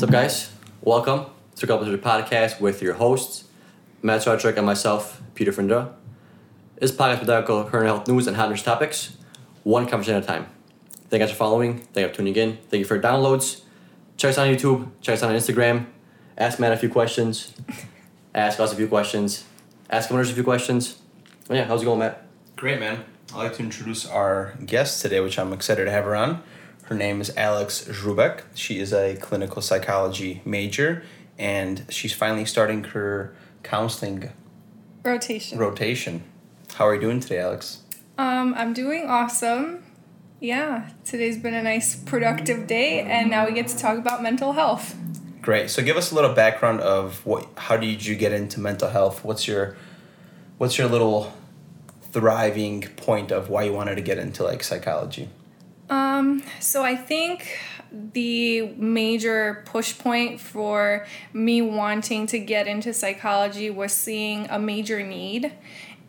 What's up, guys? Welcome to a Couple to the Podcast with your hosts, Matt Sartrick and myself, Peter Frinder. This podcast will tackle current health news and hot news topics, one conversation at a time. Thank you guys for following. Thank you for tuning in. Thank you for your downloads. Check us on YouTube. Check us out on Instagram. Ask Matt a few questions. Ask us a few questions. Ask owners a few questions. Oh, yeah, how's it going, Matt? Great, man. I'd like to introduce our guest today, which I'm excited to have her on. Her name is Alex Zrubek. She is a clinical psychology major, and she's finally starting her counseling Rotation. rotation. How are you doing today, Alex? um, I'm doing awesome. Yeah, today's been a nice productive day, and now we get to talk about mental health. Great. So give us a little background of what how did you get into mental health? What's your what's your little thriving point of why you wanted to get into like psychology? Um, so I think the major push point for me wanting to get into psychology was seeing a major need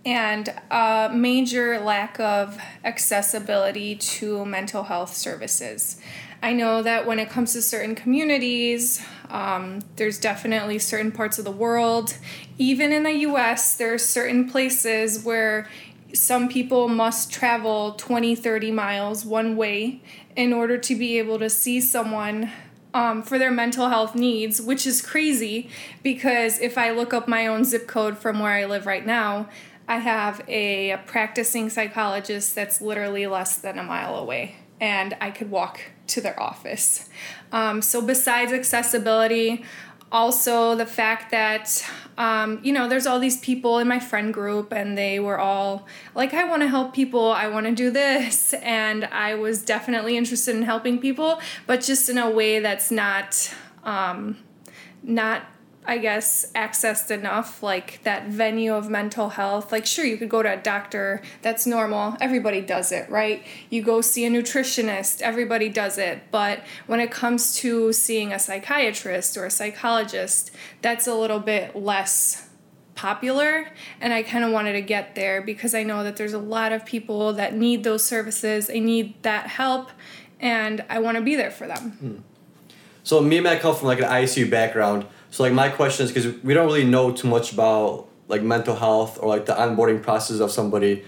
and a major lack of accessibility to mental health services. I know that when it comes to certain communities, um, there's definitely certain parts of the world, even in the US, there are certain places where some people must travel 20, 30 miles one way in order to be able to see someone um, for their mental health needs, which is crazy because if I look up my own zip code from where I live right now, I have a practicing psychologist that's literally less than a mile away, and I could walk to their office. Um, so, besides accessibility, also the fact that um, you know there's all these people in my friend group and they were all like i want to help people i want to do this. And i was definitely interested in helping people but just in a way that's not um, not I guess accessed enough like that venue of mental health. Like sure you could go to a doctor, that's normal. Everybody does it, right? You go see a nutritionist, everybody does it. But when it comes to seeing a psychiatrist or a psychologist, that's a little bit less popular and I kind of wanted to get there because I know that there's a lot of people that need those services, they need that help and I want to be there for them. Hmm. So me and Matt come from like an ICU background. So like my question is because we don't really know too much about like mental health or like the onboarding process of somebody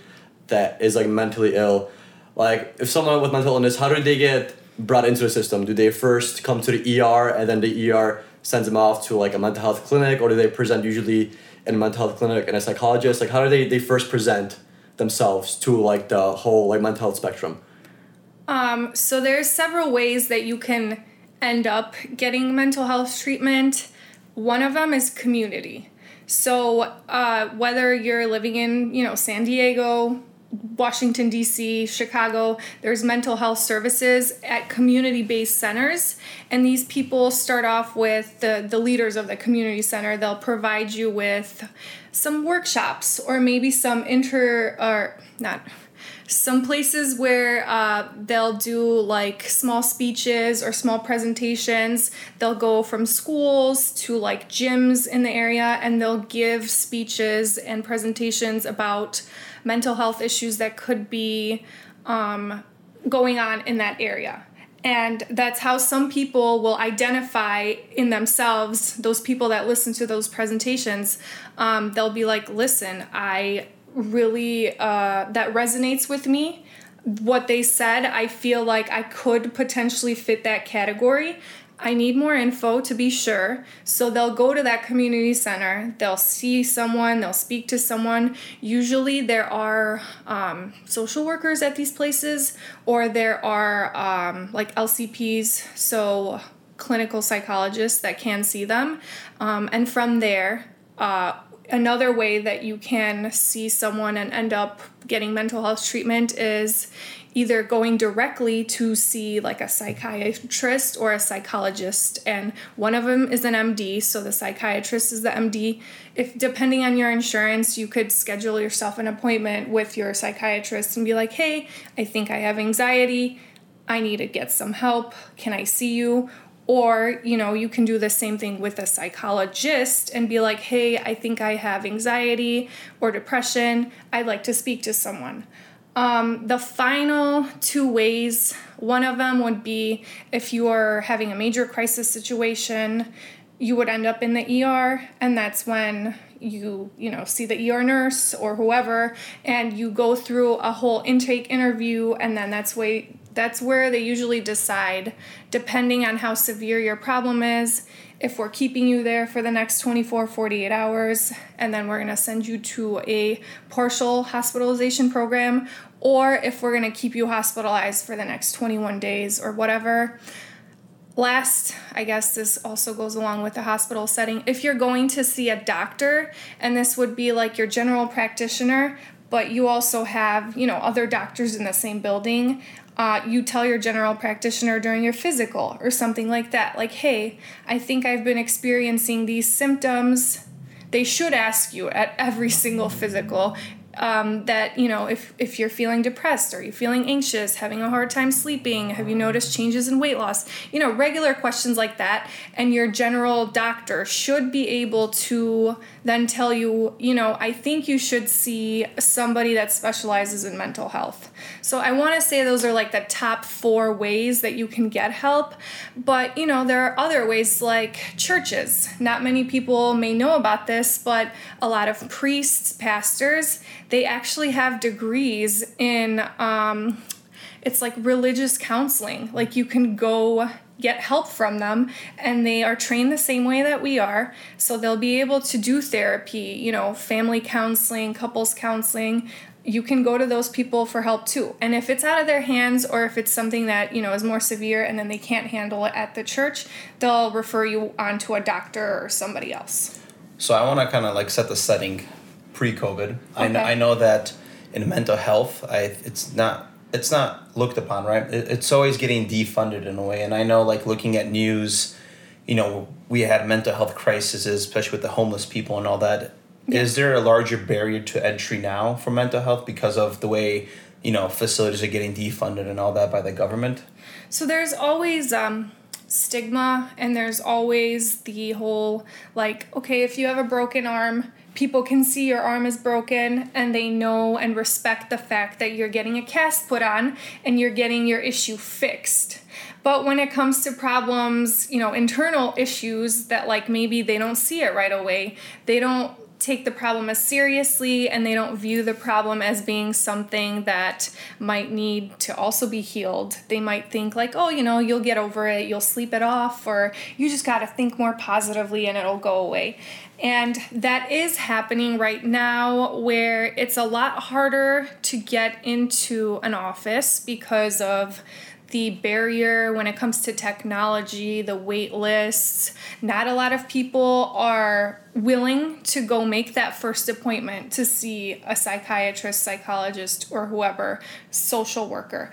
that is like mentally ill. Like if someone with mental illness, how do they get brought into the system? Do they first come to the ER and then the ER sends them off to like a mental health clinic, or do they present usually in a mental health clinic and a psychologist? Like how do they they first present themselves to like the whole like mental health spectrum? Um, so there's several ways that you can end up getting mental health treatment. One of them is community. So uh, whether you're living in you know San Diego, Washington D.C., Chicago, there's mental health services at community-based centers, and these people start off with the the leaders of the community center. They'll provide you with some workshops or maybe some inter or not some places where uh, they'll do like small speeches or small presentations. They'll go from schools to like gyms in the area and they'll give speeches and presentations about mental health issues that could be um, going on in that area. And that's how some people will identify in themselves those people that listen to those presentations. Um, they'll be like listen i really uh, that resonates with me. What they said i feel like i could potentially fit that category. I need more info to be sure. So they'll go to that community center. They'll see someone they'll speak to someone. Usually there are um, social workers at these places or there are um, like lcps so clinical psychologists that can see them. Um, and from there uh, another way that you can see someone and end up getting mental health treatment is either going directly to see like a psychiatrist or a psychologist and one of them is an MD so the psychiatrist is the MD if depending on your insurance you could schedule yourself an appointment with your psychiatrist and be like hey I think I have anxiety. I need to get some help. Can I see you or, you know, you can do the same thing with a psychologist and be like, hey, I think I have anxiety or depression. I'd like to speak to someone. Um, the final two ways, one of them would be if you are having a major crisis situation, you would end up in the ER, and that's when you you know see the ER nurse or whoever, and you go through a whole intake interview, and then that's way that's where they usually decide, depending on how severe your problem is, if we're keeping you there for the next 24, 48 hours, and then we're gonna send you to a partial hospitalization program, or if we're gonna keep you hospitalized for the next 21 days or whatever. Last, I guess this also goes along with the hospital setting. If you're going to see a doctor, and this would be like your general practitioner, but you also have, you know, other doctors in the same building, uh, you tell your general practitioner during your physical or something like that, like, hey, I think I've been experiencing these symptoms. They should ask you at every single physical um, that you know if if you're feeling depressed are you feeling anxious having a hard time sleeping have you noticed changes in weight loss? You know regular questions like that. And your general doctor should be able to then tell you you know i think you should see somebody that specializes in mental health so i want to say those are like the top four ways that you can get help but you know there are other ways like churches. Not many people may know about this but a lot of priests pastors they actually have degrees in um, it's like religious counseling. Like you can go get help from them and they are trained the same way that we are. So they'll be able to do therapy you know family counseling couples counseling you can go to those people for help too and if it's out of their hands or if it's something that you know is more severe and then they can't handle it at the church they'll refer you on to a doctor or somebody else so i want to kind of like set the setting pre-COVID. Okay. I, know, I know that in mental health, I it's not it's not looked upon right. It, it's always getting defunded in a way, and I know like looking at news, you know, we had mental health crises, especially with the homeless people and all that. Yeah. Is there a larger barrier to entry now for mental health because of the way you know facilities are getting defunded and all that by the government? So there's always um stigma and there's always the whole like okay if you have a broken arm people can see your arm is broken and they know and respect the fact that you're getting a cast put on and you're getting your issue fixed. But when it comes to problems, you know, internal issues that like maybe they don't see it right away, they don't take the problem as seriously and they don't view the problem as being something that might need to also be healed. They might think, like, oh, you know, you'll get over it, you'll sleep it off, or you just got to think more positively and it'll go away. And that is happening right now where it's a lot harder to get into an office because of the barrier when it comes to technology, the wait lists. Not a lot of people are willing to go make that first appointment to see a psychiatrist, psychologist, or whoever, social worker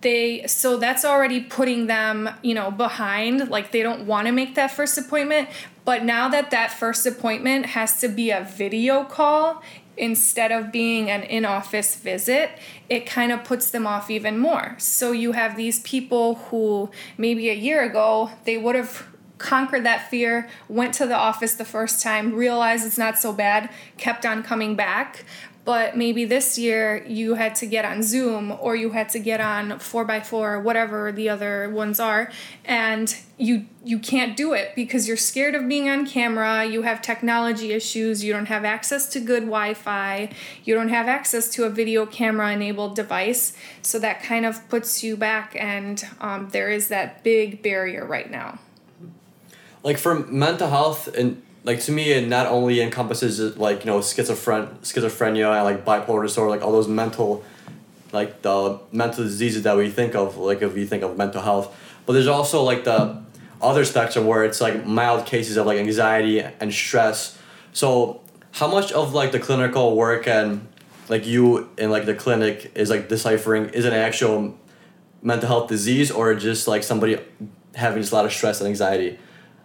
they so that's already putting them you know behind like they don't want to make that first appointment but now that that first appointment has to be a video call instead of being an in office visit, it kind of puts them off even more. So you have these people who maybe a year ago they would have conquered that fear, went to the office the first time, realized it's not so bad, kept on coming back but maybe this year you had to get on Zoom or you had to get on 4x4 or whatever the other ones are and you you can't do it because you're scared of being on camera, you have technology issues, you don't have access to good Wi-Fi, you don't have access to a video camera enabled device, so that kind of puts you back and um, there is that big barrier right now. Like for mental health and like to me it not only encompasses uh, like you know schizophren schizophrenia and like bipolar disorder like all those mental like the mental diseases that we think of like if you think of mental health. But there's also like the other spectrum where it's like mild cases of like anxiety and stress. So how much of like the clinical work and like you in like the clinic is like deciphering is an actual mental health disease or just like somebody having just a lot of stress and anxiety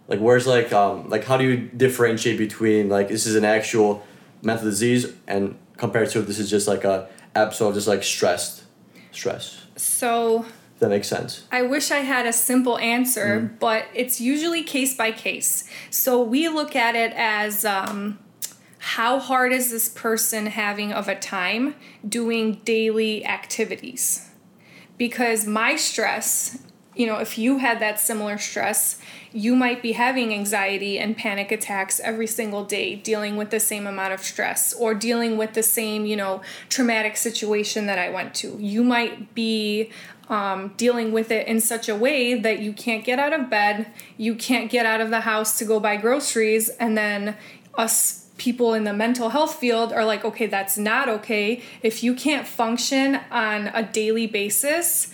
like where's like um like how do you differentiate between like this is an actual mental disease and compared to this is just like a episode of just like stressed stress? So that makes sense. I wish i had a simple answer mm but it's usually case by case. So we look at it as um how hard is this person having of a time doing daily activities? Because my stress, you know, if you had that similar stress, you might be having anxiety and panic attacks every single day, dealing with the same amount of stress or dealing with the same, you know, traumatic situation that I went to. You might be um, dealing with it in such a way that you can't get out of bed, you can't get out of the house to go buy groceries, and then us people in the mental health field are like, okay, that's not okay. If you can't function on a daily basis,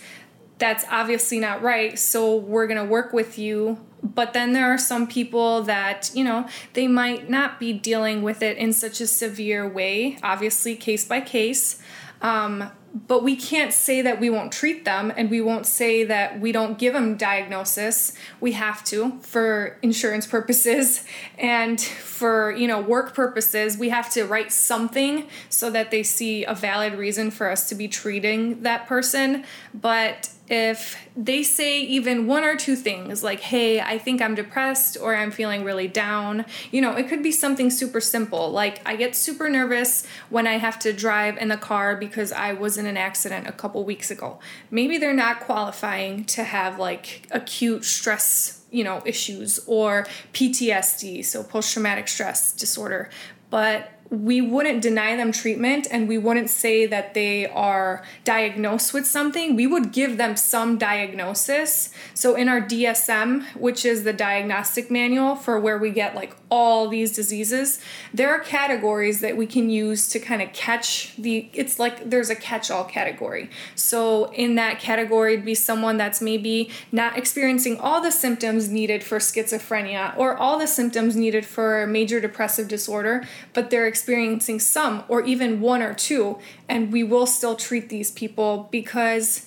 that's obviously not right. So we're going to work with you. But then there are some people that, you know, they might not be dealing with it in such a severe way, obviously, case by case. Um, but we can't say that we won't treat them and we won't say that we don't give them diagnosis we have to for insurance purposes and for you know work purposes we have to write something so that they see a valid reason for us to be treating that person but if they say even one or two things like, hey, I think I'm depressed or I'm feeling really down, you know, it could be something super simple. Like, I get super nervous when I have to drive in the car because I was in an accident a couple weeks ago. Maybe they're not qualifying to have like acute stress, you know, issues or PTSD, so post traumatic stress disorder. But we wouldn't deny them treatment and we wouldn't say that they are diagnosed with something. We would give them some diagnosis. So, in our DSM, which is the diagnostic manual for where we get like all these diseases, there are categories that we can use to kind of catch the, it's like there's a catch all category. So, in that category, it'd be someone that's maybe not experiencing all the symptoms needed for schizophrenia or all the symptoms needed for major depressive disorder, but they're experiencing some or even one or two, and we will still treat these people because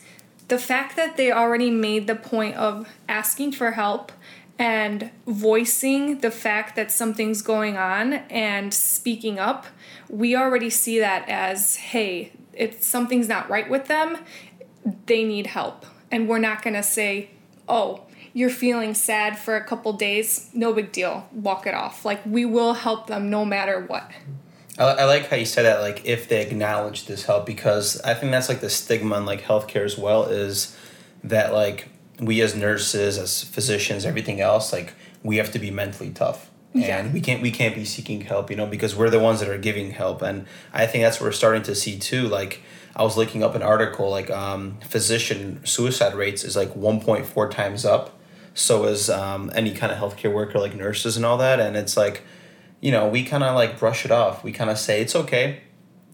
the fact that they already made the point of asking for help and voicing the fact that something's going on and speaking up, we already see that as hey, if something's not right with them, they need help. And we're not going to say, oh, you're feeling sad for a couple days, no big deal, walk it off. Like, we will help them no matter what. I, I like how you said that, like, if they acknowledge this help, because I think that's like the stigma in like healthcare as well is that, like, we as nurses, as physicians, everything else, like, we have to be mentally tough. Yeah. And we can't we can't be seeking help, you know, because we're the ones that are giving help, and I think that's what we're starting to see too. Like I was looking up an article, like um, physician suicide rates is like one point four times up so is um, any kind of healthcare worker like nurses and all that and it's like you know we kind of like brush it off. We kind of say it's okay.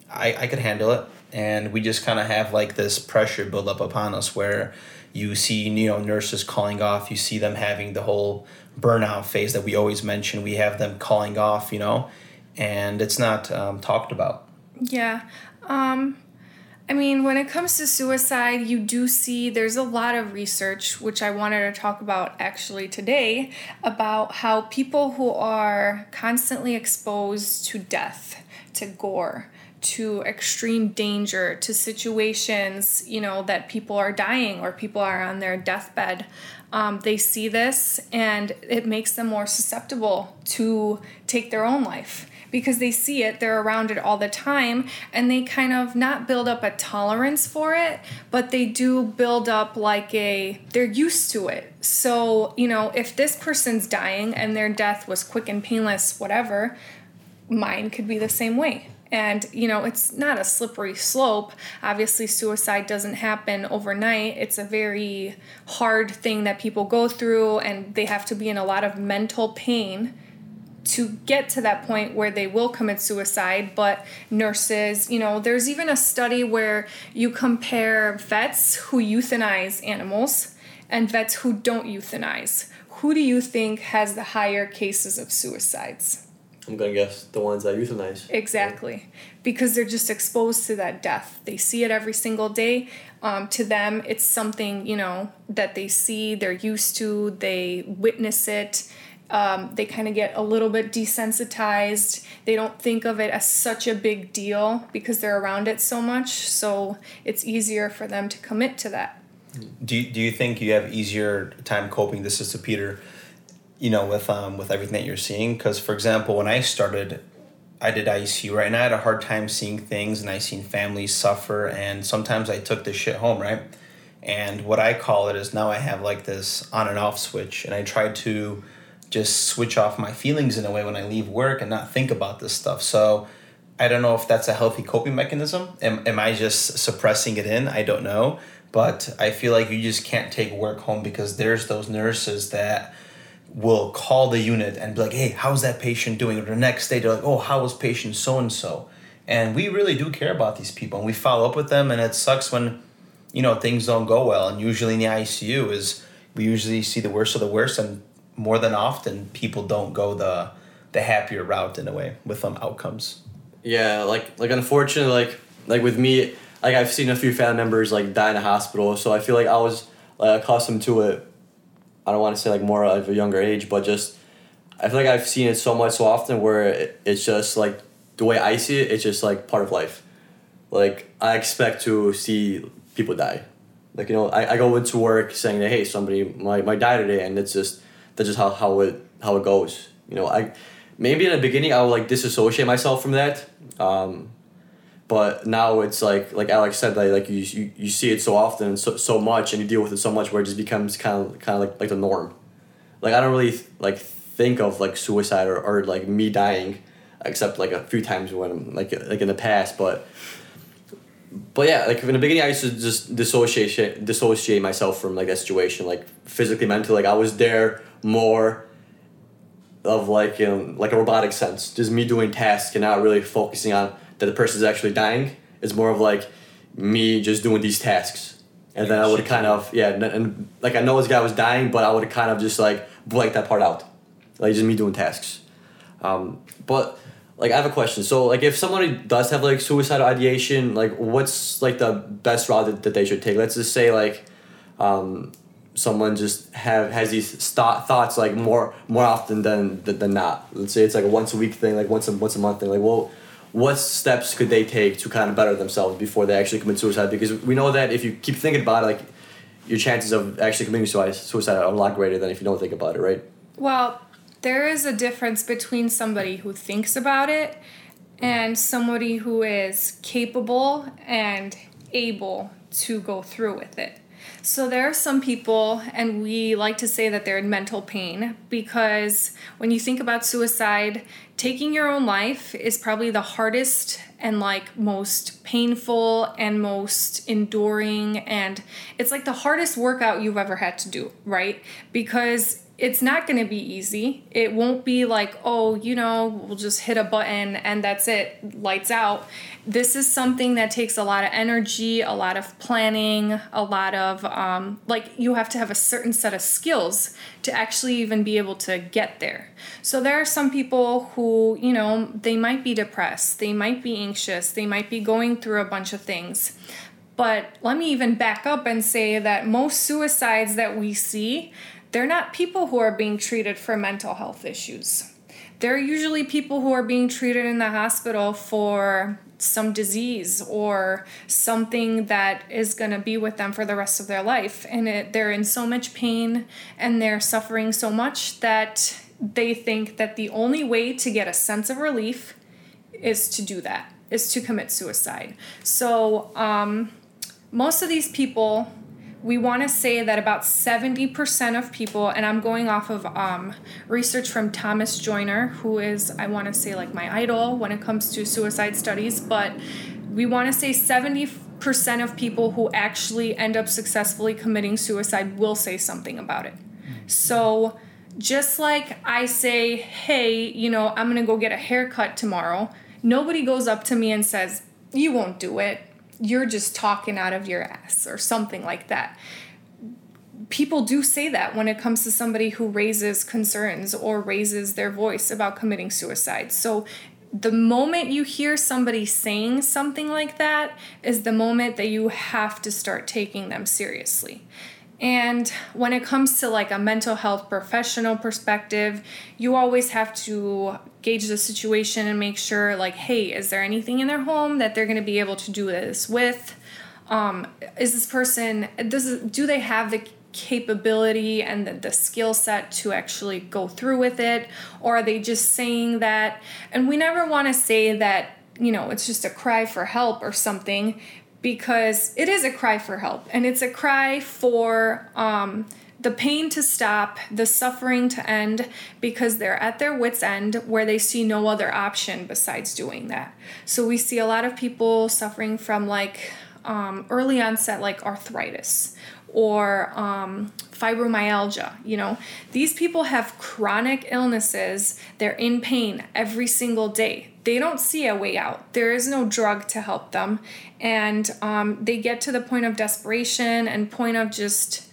I i could handle it. And we just kind of have like this pressure build up upon us where you see you know nurses calling off. You see them having the whole burnout phase that we always mention. We have them calling off you know? And it's not um, talked about. Yeah. Um, I mean, when it comes to suicide, you do see there's a lot of research, which I wanted to talk about actually today, about how people who are constantly exposed to death, to gore, to extreme danger, to situations, you know, that people are dying or people are on their deathbed, um, they see this and it makes them more susceptible to take their own life because they see it, they're around it all the time, and they kind of not build up a tolerance for it, but they do build up like a, they're used to it. So, you know, if this person's dying and their death was quick and painless, whatever, mine could be the same way. And, you know, it's not a slippery slope. Obviously, suicide doesn't happen overnight. It's a very hard thing that people go through, and they have to be in a lot of mental pain to get to that point where they will commit suicide but nurses you know there's even a study where you compare vets who euthanize animals and vets who don't euthanize who do you think has the higher cases of suicides I'm gonna guess the ones that euthanize. Exactly. Because they're just exposed to that death. They see it every single day. Um, to them, it's something, you know, that they see, they're used to, they witness it. Um, they kind of get a little bit desensitized. They don't think of it as such a big deal because they're around it so much. So it's easier for them to commit to that. do you, do you think you have easier time coping this is to peter you know with um with everything that you're seeing because for example when i started I did ICU, right? And I had a hard time seeing things and I seen families suffer and sometimes I took this shit home, right? And what I call it is now I have like this on and off switch and I try to just switch off my feelings in a way when I leave work and not think about this stuff. So I don't know if that's a healthy coping mechanism. Am, am I just suppressing it in? I don't know. But I feel like you just can't take work home because there's those nurses that will call the unit and be like, hey, how's that patient doing? Or the next day, they're like, oh, how was patient so and so? And we really do care about these people and we follow up with them. And it sucks when, you know, things don't go well. And usually in the ICU is we usually see the worst of the worst. And more than often, people don't go the, the happier route in a way with them outcomes. Yeah, like like unfortunately, like like with me, like I've seen a few family members like die in a hospital, so I feel like I was like accustomed to it I don't want to say like more of a younger age, but just I feel like I've seen it so much so often where it, it's just like the way I see it, it's just like part of life. Like I expect to see people die. Like you know, I, I go into work saying hey somebody might, might die today, and it's just that's just how, how it how it goes. You know, I maybe in the beginning I would like disassociate myself from that. Um, but now it's like like Alex said like, like you, you you see it so often so, so much and you deal with it so much where it just becomes kind of kind of like like the norm like I don't really like think of like suicide or, or like me dying except like a few times when like like in the past but but yeah like in the beginning I used to just dissociate dissociate myself from like that situation like physically mentally like I was there more of like in like a robotic sense just me doing tasks and not really focusing on that the person is actually dying. It's more of like me just doing these tasks. And then I would kind of yeah, and, and, like I know this guy was dying, but I would kind of just like blank that part out, like just me doing tasks. Um, but like I have a question. So like if somebody does have like suicidal ideation, like what's like the best route that, that they should take? Let's just say like um, someone just have has these st- thoughts like more more often than, than than not. Let's say it's like a once a week thing, like once a once a month thing. Like well what steps could they take to kind of better themselves before they actually commit suicide? Because we know that if you keep thinking about it, like your chances of actually committing suicide suicide are a lot greater than if you don't think about it, right? Well, there is a difference between somebody who thinks about it and somebody who is capable and able to go through with it. So there are some people, and we like to say that they're in mental pain because when you think about suicide, taking your own life is probably the hardest and like most painful and most enduring and it's like the hardest workout you've ever had to do, right? Because it's not going to be easy. It won't be like, oh, you know, we'll just hit a button and that's it, lights out. This is something that takes a lot of energy, a lot of planning, a lot of, um, like, you have to have a certain set of skills to actually even be able to get there. So there are some people who, you know, they might be depressed, they might be anxious, they might be going through a bunch of things. But let me even back up and say that most suicides that we see, they're not people who are being treated for mental health issues. They're usually people who are being treated in the hospital for some disease or something that is going to be with them for the rest of their life. And it, they're in so much pain and they're suffering so much that they think that the only way to get a sense of relief is to do that, is to commit suicide. So, um, most of these people we want to say that about 70% of people, and I'm going off of um, research from Thomas Joiner, who is, I want to say, like my idol when it comes to suicide studies, but we want to say 70% of people who actually end up successfully committing suicide will say something about it. So, just like I say, hey, you know, I'm going to go get a haircut tomorrow, nobody goes up to me and says, you won't do it you're just talking out of your ass or something like that. People do say that when it comes to somebody who raises concerns or raises their voice about committing suicide. So the moment you hear somebody saying something like that is the moment that you have to start taking them seriously. And when it comes to like a mental health professional perspective, you always have to gauge the situation and make sure like, hey, is there anything in their home that they're going to be able to do this with? Um, is this person does do they have the capability and the, the skill set to actually go through with it or are they just saying that and we never want to say that you know it's just a cry for help or something because it is a cry for help and it's a cry for um, the pain to stop, the suffering to end, because they're at their wits' end where they see no other option besides doing that. So we see a lot of people suffering from like um, early onset, like arthritis or um, fibromyalgia. You know, these people have chronic illnesses, they're in pain every single day. They don't see a way out. There is no drug to help them. And um, they get to the point of desperation and point of just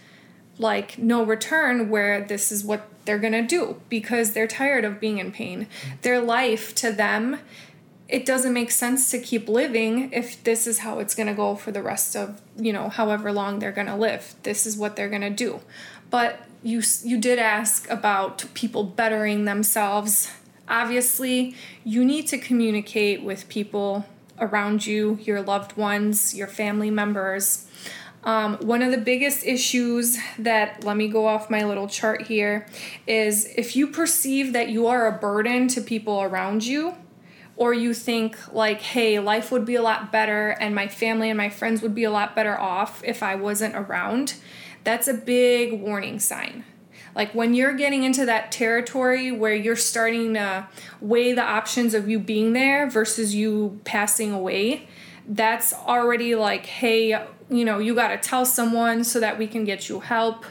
like no return where this is what they're going to do because they're tired of being in pain. Their life to them it doesn't make sense to keep living if this is how it's going to go for the rest of, you know, however long they're going to live. This is what they're going to do. But you you did ask about people bettering themselves. Obviously, you need to communicate with people around you, your loved ones, your family members um, one of the biggest issues that, let me go off my little chart here, is if you perceive that you are a burden to people around you, or you think like, hey, life would be a lot better and my family and my friends would be a lot better off if I wasn't around, that's a big warning sign. Like when you're getting into that territory where you're starting to weigh the options of you being there versus you passing away, that's already like, hey, you know, you got to tell someone so that we can get you help.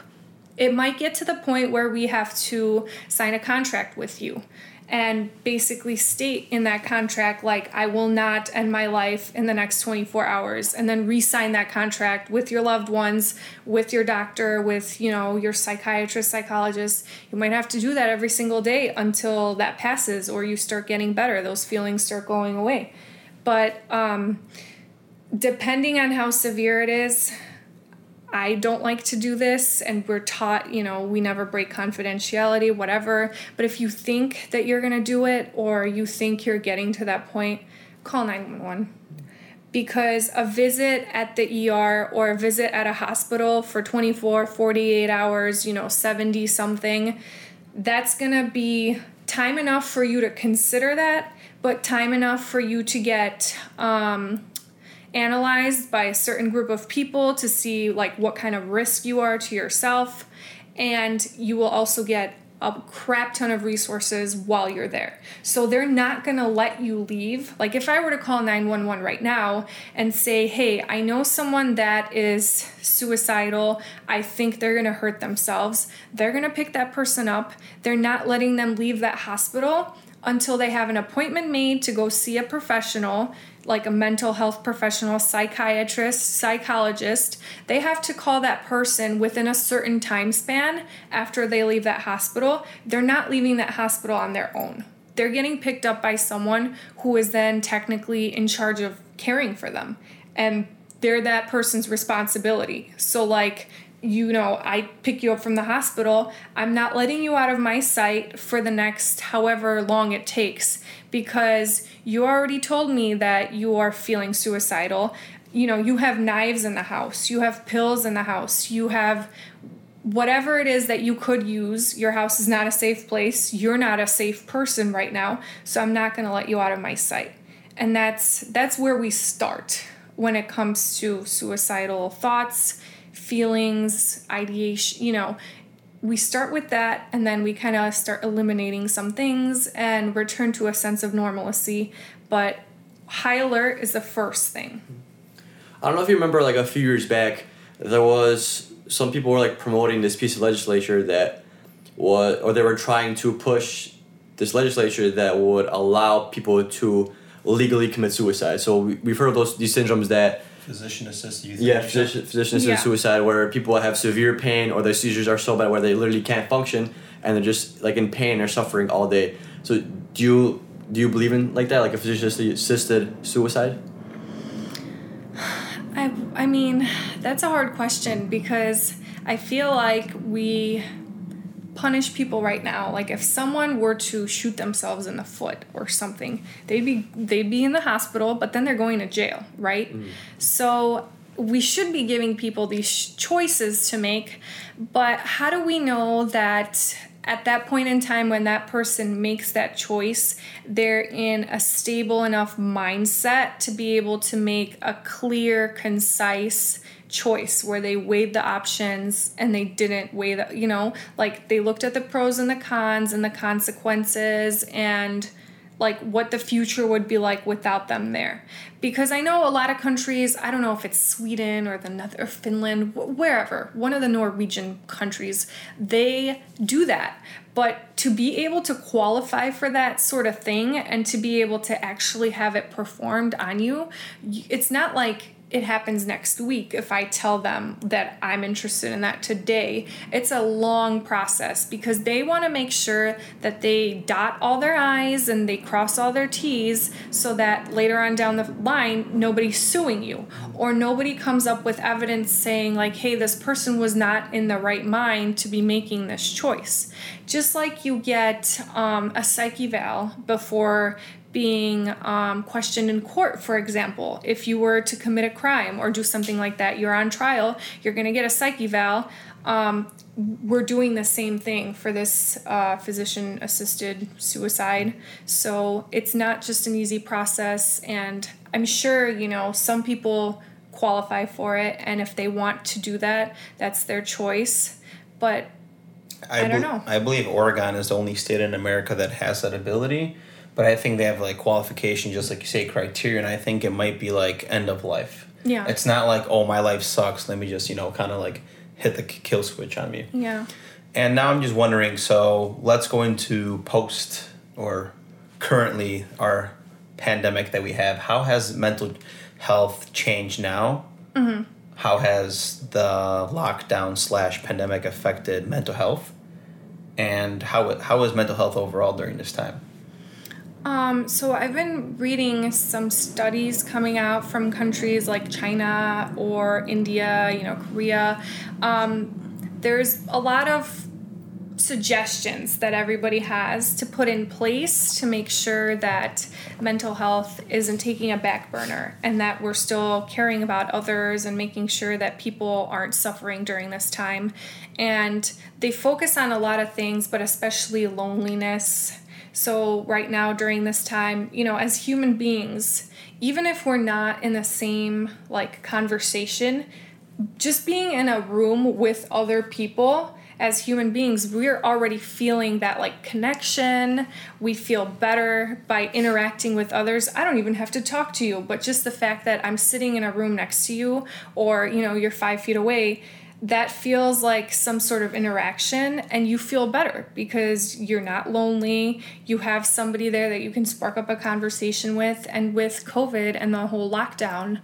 It might get to the point where we have to sign a contract with you and basically state in that contract like I will not end my life in the next 24 hours and then re-sign that contract with your loved ones, with your doctor, with, you know, your psychiatrist, psychologist. You might have to do that every single day until that passes or you start getting better, those feelings start going away. But um depending on how severe it is, I don't like to do this, and we're taught, you know, we never break confidentiality, whatever. But if you think that you're gonna do it or you think you're getting to that point, call 911. Because a visit at the ER or a visit at a hospital for 24, 48 hours, you know, 70 something, that's gonna be time enough for you to consider that, but time enough for you to get um, analyzed by a certain group of people to see like what kind of risk you are to yourself and you will also get a crap ton of resources while you're there. So they're not going to let you leave. Like if I were to call 911 right now and say, "Hey, I know someone that is suicidal. I think they're going to hurt themselves." They're going to pick that person up. They're not letting them leave that hospital until they have an appointment made to go see a professional like a mental health professional, psychiatrist, psychologist, they have to call that person within a certain time span after they leave that hospital. They're not leaving that hospital on their own. They're getting picked up by someone who is then technically in charge of caring for them. And they're that person's responsibility. So, like, you know, I pick you up from the hospital, I'm not letting you out of my sight for the next however long it takes because you already told me that you are feeling suicidal. You know, you have knives in the house, you have pills in the house, you have whatever it is that you could use. Your house is not a safe place. You're not a safe person right now, so I'm not going to let you out of my sight. And that's that's where we start when it comes to suicidal thoughts feelings, ideation, you know, we start with that and then we kind of start eliminating some things and return to a sense of normalcy. But high alert is the first thing. I don't know if you remember, like a few years back, there was some people were like promoting this piece of legislature that was, or they were trying to push this legislature that would allow people to legally commit suicide. So we, we've heard of those these syndromes that physician assisted euthanasia. yeah, physician, physician assisted Yeah. suicide where people have severe pain or their seizures are so bad where they literally can't function and they're just like in pain or suffering all day. So do you do you believe in like that, like a physician assisted suicide? I I mean, that's a hard question because I feel like we punish people right now. Like if someone were to shoot themselves in the foot or something, they'd be they'd be in the hospital, but then they're going to jail, right? Mm. So we should be giving people these choices to make, but how do we know that at that point in time when that person makes that choice, they're in a stable enough mindset to be able to make a clear, concise choice where they weighed the options and they didn't weigh the, you know, like they looked at the pros and the cons and the consequences and like what the future would be like without them there. Because i know a lot of countries i don't know if it's sweden or the or finland wherever one of the norwegian countries they do that. But to be able to qualify for that sort of thing and to be able to actually have it performed on you it's not like it happens next week if I tell them that I'm interested in that today. It's a long process because they want to make sure that they dot all their I's and they cross all their T's so that later on down the line, nobody's suing you or nobody comes up with evidence saying, like, hey, this person was not in the right mind to be making this choice. Just like you get um, a psych eval before being um, questioned in court, for example. If you were to commit a crime or do something like that, you're on trial, you're going to get a psych eval. Um, we're doing the same thing for this uh, physician assisted suicide. So it's not just an easy process. And I'm sure, you know, some people qualify for it. And if they want to do that, that's their choice. But I, I don't be- know. I believe Oregon is the only state in America that has that ability but I think they have like qualification, just like you say, criteria, and I think it might be like end of life. Yeah. It's not like oh my life sucks. Let me just you know kind of like hit the kill switch on me. Yeah. And now I'm just wondering. So let's go into post or currently our pandemic that we have. How has mental health changed now? Mm-hmm. How has the lockdown slash pandemic affected mental health? And how how is mental health overall during this time? Um, so I've been reading some studies coming out from countries like China or India, you know, Korea. Um, there's a lot of suggestions that everybody has to put in place to make sure that mental health isn't taking a back burner and that we're still caring about others and making sure that people aren't suffering during this time. And they focus on a lot of things, but especially loneliness so, right now, during this time, you know, as human beings, even if we're not in the same like conversation, just being in a room with other people as human beings, we're already feeling that like connection. We feel better by interacting with others. I don't even have to talk to you, but just the fact that I'm sitting in a room next to you or, you know, you're five feet away that feels like some sort of interaction and you feel better because you're not lonely. You have somebody there that you can spark up a conversation with and with covid and the whole lockdown.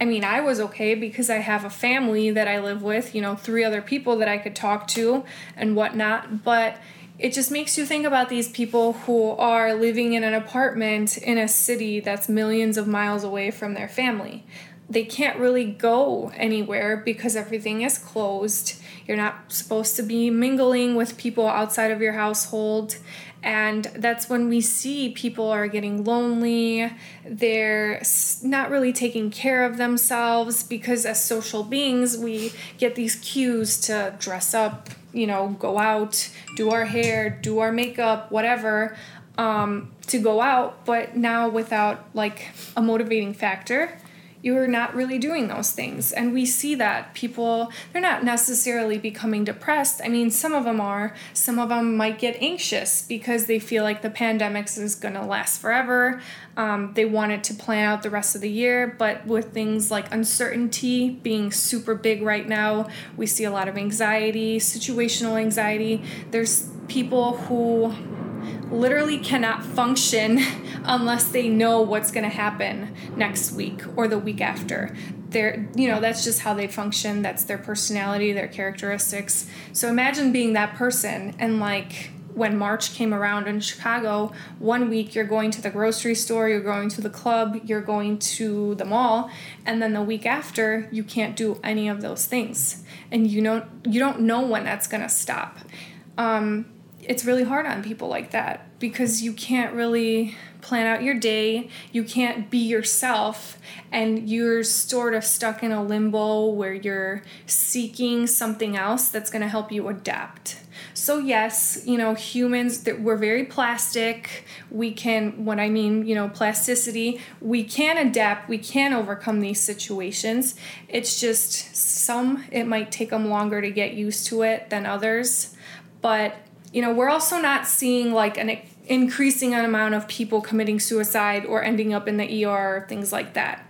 I mean i was okay because i have a family that i live with you know three other people that i could talk to and whatnot but it just makes you think about these people who are living in an apartment in a city that's millions of miles away from their family they can't really go anywhere because everything is closed. You're not supposed to be mingling with people outside of your household. And that's when we see people are getting lonely. They're not really taking care of themselves because, as social beings, we get these cues to dress up, you know, go out, do our hair, do our makeup, whatever, um, to go out. But now, without like a motivating factor, you're not really doing those things. And we see that people, they're not necessarily becoming depressed. I mean, some of them are. Some of them might get anxious because they feel like the pandemic is going to last forever. Um, they wanted to plan out the rest of the year, but with things like uncertainty being super big right now, we see a lot of anxiety, situational anxiety. There's people who literally cannot function unless they know what's going to happen next week or the week after. They're, you know, that's just how they function. That's their personality, their characteristics. So imagine being that person and like when March came around in Chicago, one week you're going to the grocery store, you're going to the club, you're going to the mall, and then the week after you can't do any of those things. And you know you don't know when that's going to stop. Um, it's really hard on people like that because you can't really plan out your day, you can't be yourself, and you're sort of stuck in a limbo where you're seeking something else that's going to help you adapt. So yes, you know, humans that we're very plastic. We can what I mean, you know, plasticity, we can adapt, we can overcome these situations. It's just some it might take them longer to get used to it than others. But, you know, we're also not seeing like an increasing amount of people committing suicide or ending up in the ER, things like that.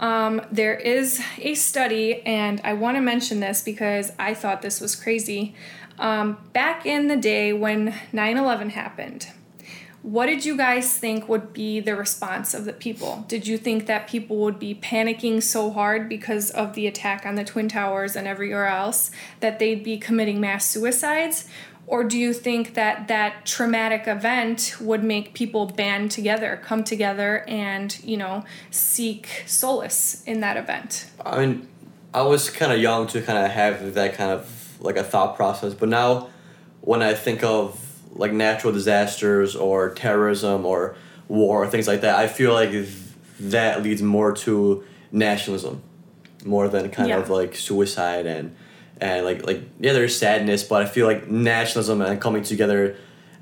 Um, there is a study, and I want to mention this because I thought this was crazy. Um, back in the day when 9 11 happened, what did you guys think would be the response of the people? Did you think that people would be panicking so hard because of the attack on the Twin Towers and everywhere else that they'd be committing mass suicides? Or do you think that that traumatic event would make people band together, come together, and, you know, seek solace in that event? I mean, I was kind of young to kind of have that kind of like a thought process. But now, when I think of like natural disasters or terrorism or war or things like that, I feel like that leads more to nationalism, more than kind yeah. of like suicide and and like like yeah, there's sadness, but I feel like nationalism and coming together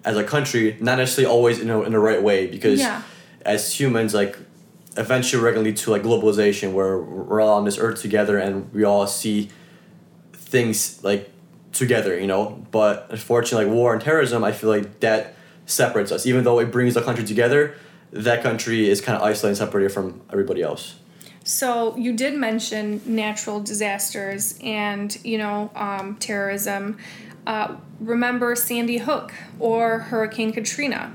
as a country, not necessarily always in a, in the right way because yeah. as humans like eventually we're gonna lead to like globalization where we're all on this earth together and we all see things like together, you know. But unfortunately, like war and terrorism, I feel like that separates us. Even though it brings the country together, that country is kind of isolated and separated from everybody else. So you did mention natural disasters and you know um, terrorism. Uh, remember Sandy Hook or Hurricane Katrina.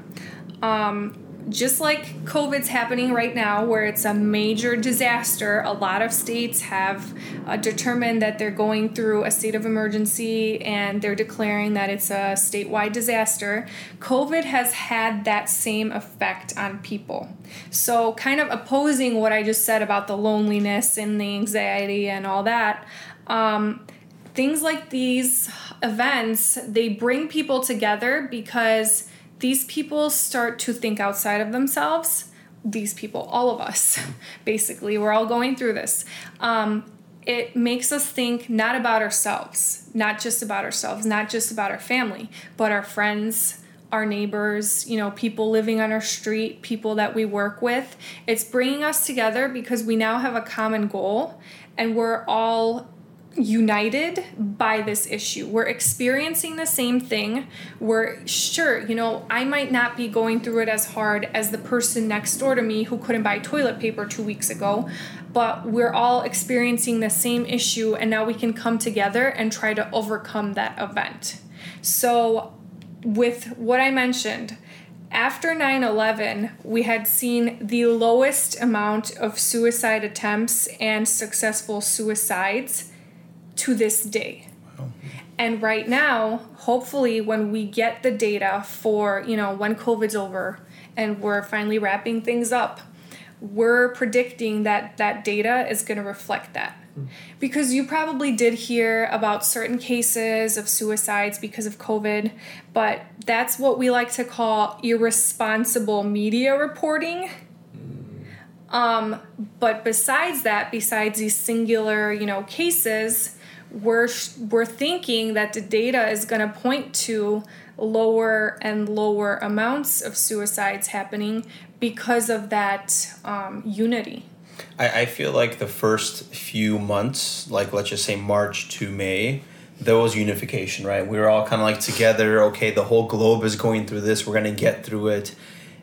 Um, just like COVID's happening right now, where it's a major disaster, a lot of states have uh, determined that they're going through a state of emergency and they're declaring that it's a statewide disaster. COVID has had that same effect on people. So, kind of opposing what I just said about the loneliness and the anxiety and all that. Um, things like these events they bring people together because these people start to think outside of themselves. These people, all of us, basically, we're all going through this. Um, it makes us think not about ourselves, not just about ourselves, not just about our family, but our friends, our neighbors, you know, people living on our street, people that we work with. It's bringing us together because we now have a common goal and we're all united by this issue. We're experiencing the same thing. We're sure, you know, I might not be going through it as hard as the person next door to me who couldn't buy toilet paper two weeks ago, but we're all experiencing the same issue, and now we can come together and try to overcome that event. So, with what I mentioned, after 9 11, we had seen the lowest amount of suicide attempts and successful suicides to this day. And right now, hopefully, when we get the data for, you know, when COVID's over and we're finally wrapping things up, we're predicting that that data is going to reflect that. Because you probably did hear about certain cases of suicides because of COVID, but that's what we like to call irresponsible media reporting. Um, but besides that, besides these singular, you know, cases, we're we're thinking that the data is going to point to lower and lower amounts of suicides happening because of that um, unity. I, I feel like the first few months, like let's just say March to May, there was unification, right? We were all kind of like together. Okay, the whole globe is going through this. We're gonna get through it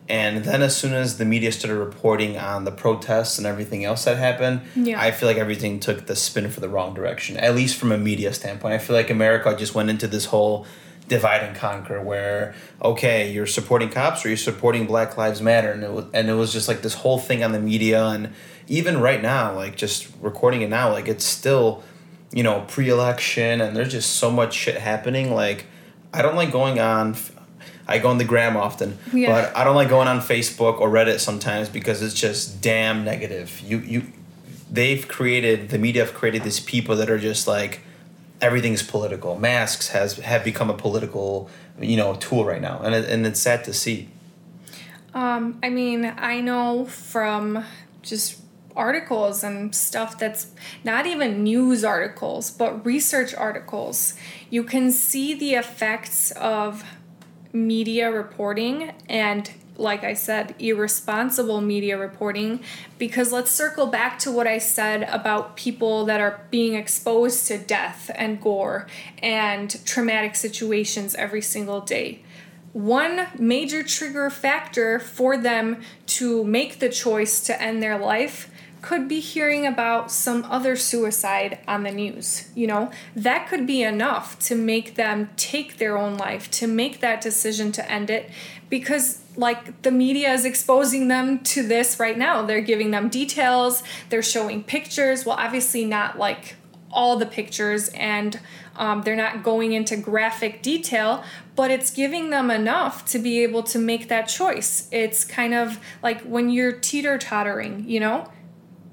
and then as soon as the media started reporting on the protests and everything else that happened, yeah. I feel like everything took the spin for the wrong direction. At least from a media standpoint, I feel like America just went into this whole divide and conquer where okay you're supporting cops or you're supporting black lives matter and it was, and it was just like this whole thing on the media and even right now like just recording it now like it's still you know pre-election and there's just so much shit happening like i don't like going on I go on the gram often, yeah. but I don't like going on Facebook or Reddit sometimes because it's just damn negative. You you, they've created the media have created these people that are just like everything's political. Masks has have become a political you know tool right now, and it, and it's sad to see. Um, I mean, I know from just articles and stuff that's not even news articles, but research articles. You can see the effects of media reporting and like I said, irresponsible media reporting. Because let's circle back to what I said about people that are being exposed to death and gore and traumatic situations every single day. One major trigger factor for them to make the choice to end their life could be hearing about some other suicide on the news. You know, that could be enough to make them take their own life, to make that decision to end it, because like the media is exposing them to this right now. They're giving them details, they're showing pictures. Well, obviously, not like all the pictures and um, they're not going into graphic detail, but it's giving them enough to be able to make that choice. It's kind of like when you're teeter tottering, you know?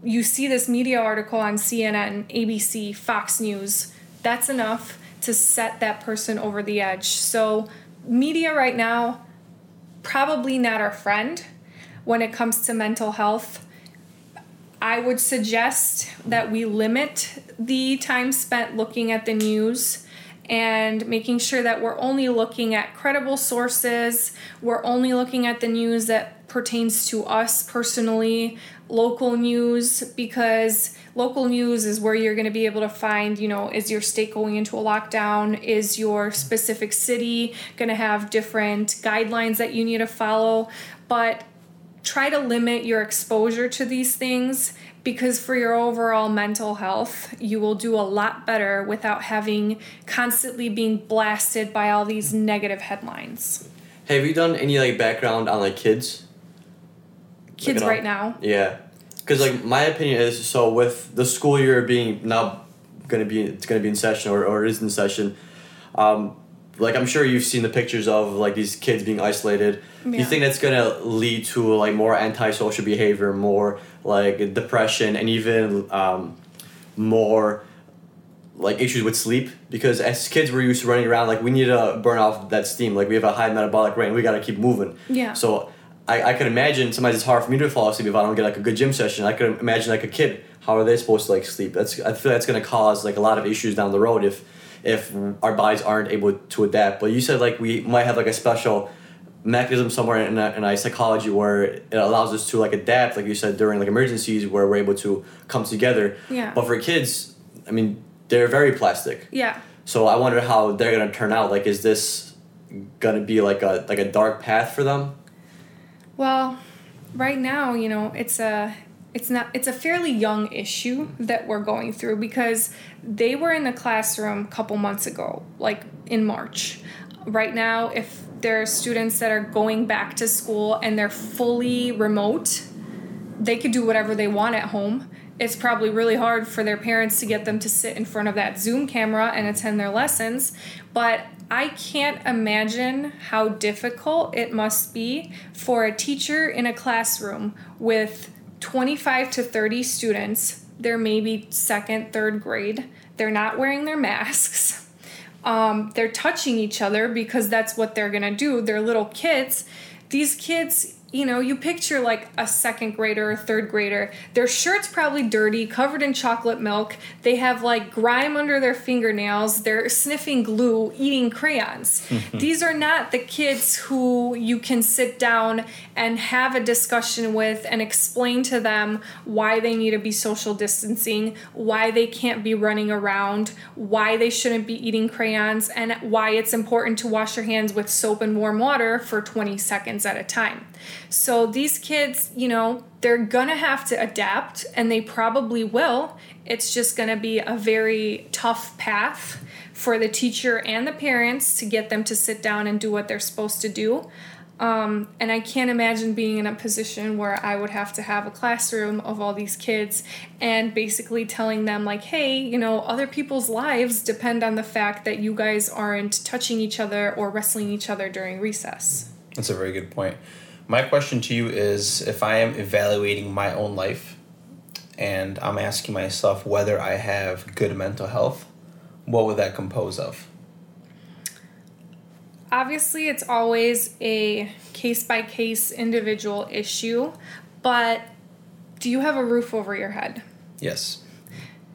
You see this media article on CNN, ABC, Fox News, that's enough to set that person over the edge. So, media right now, probably not our friend when it comes to mental health. I would suggest that we limit the time spent looking at the news and making sure that we're only looking at credible sources. We're only looking at the news that pertains to us personally local news because local news is where you're going to be able to find, you know, is your state going into a lockdown? Is your specific city going to have different guidelines that you need to follow? But try to limit your exposure to these things because for your overall mental health, you will do a lot better without having constantly being blasted by all these negative headlines. Have you done any like background on like kids? Kids right now? Yeah, because like my opinion is so with the school year being now gonna be it's gonna be in session or, or is in session, um, like I'm sure you've seen the pictures of like these kids being isolated. Yeah. you think that's gonna lead to like more antisocial behavior, more like depression, and even um, more like issues with sleep? Because as kids, we're used to running around. Like we need to burn off that steam. Like we have a high metabolic rate, and we gotta keep moving. Yeah. So I, I could imagine sometimes it's hard for me to fall asleep if I don't get like a good gym session. I could imagine like a kid, how are they supposed to like sleep? That's I feel that's gonna cause like a lot of issues down the road if if our bodies aren't able to adapt. But you said like we might have like a special mechanism somewhere in our, in our psychology where it allows us to like adapt, like you said during like emergencies where we're able to come together. Yeah. But for kids, I mean, they're very plastic. Yeah. So I wonder how they're gonna turn out. Like, is this gonna be like a like a dark path for them? Well, right now, you know, it's a it's not it's a fairly young issue that we're going through because they were in the classroom a couple months ago, like in March. Right now, if there are students that are going back to school and they're fully remote, they could do whatever they want at home. It's probably really hard for their parents to get them to sit in front of that Zoom camera and attend their lessons, but I can't imagine how difficult it must be for a teacher in a classroom with 25 to 30 students. They're maybe second, third grade. They're not wearing their masks. Um, they're touching each other because that's what they're gonna do. They're little kids. These kids, you know, you picture like a second grader or third grader. Their shirt's probably dirty, covered in chocolate milk. They have like grime under their fingernails. They're sniffing glue, eating crayons. Mm-hmm. These are not the kids who you can sit down and have a discussion with and explain to them why they need to be social distancing, why they can't be running around, why they shouldn't be eating crayons, and why it's important to wash your hands with soap and warm water for 20 seconds at a time. So these kids, you know, they're gonna have to adapt and they probably will. It's just gonna be a very tough path for the teacher and the parents to get them to sit down and do what they're supposed to do. Um, and I can't imagine being in a position where I would have to have a classroom of all these kids and basically telling them, like, hey, you know, other people's lives depend on the fact that you guys aren't touching each other or wrestling each other during recess. That's a very good point. My question to you is if I am evaluating my own life and I'm asking myself whether I have good mental health, what would that compose of? obviously it's always a case by case individual issue, but do you have a roof over your head? Yes.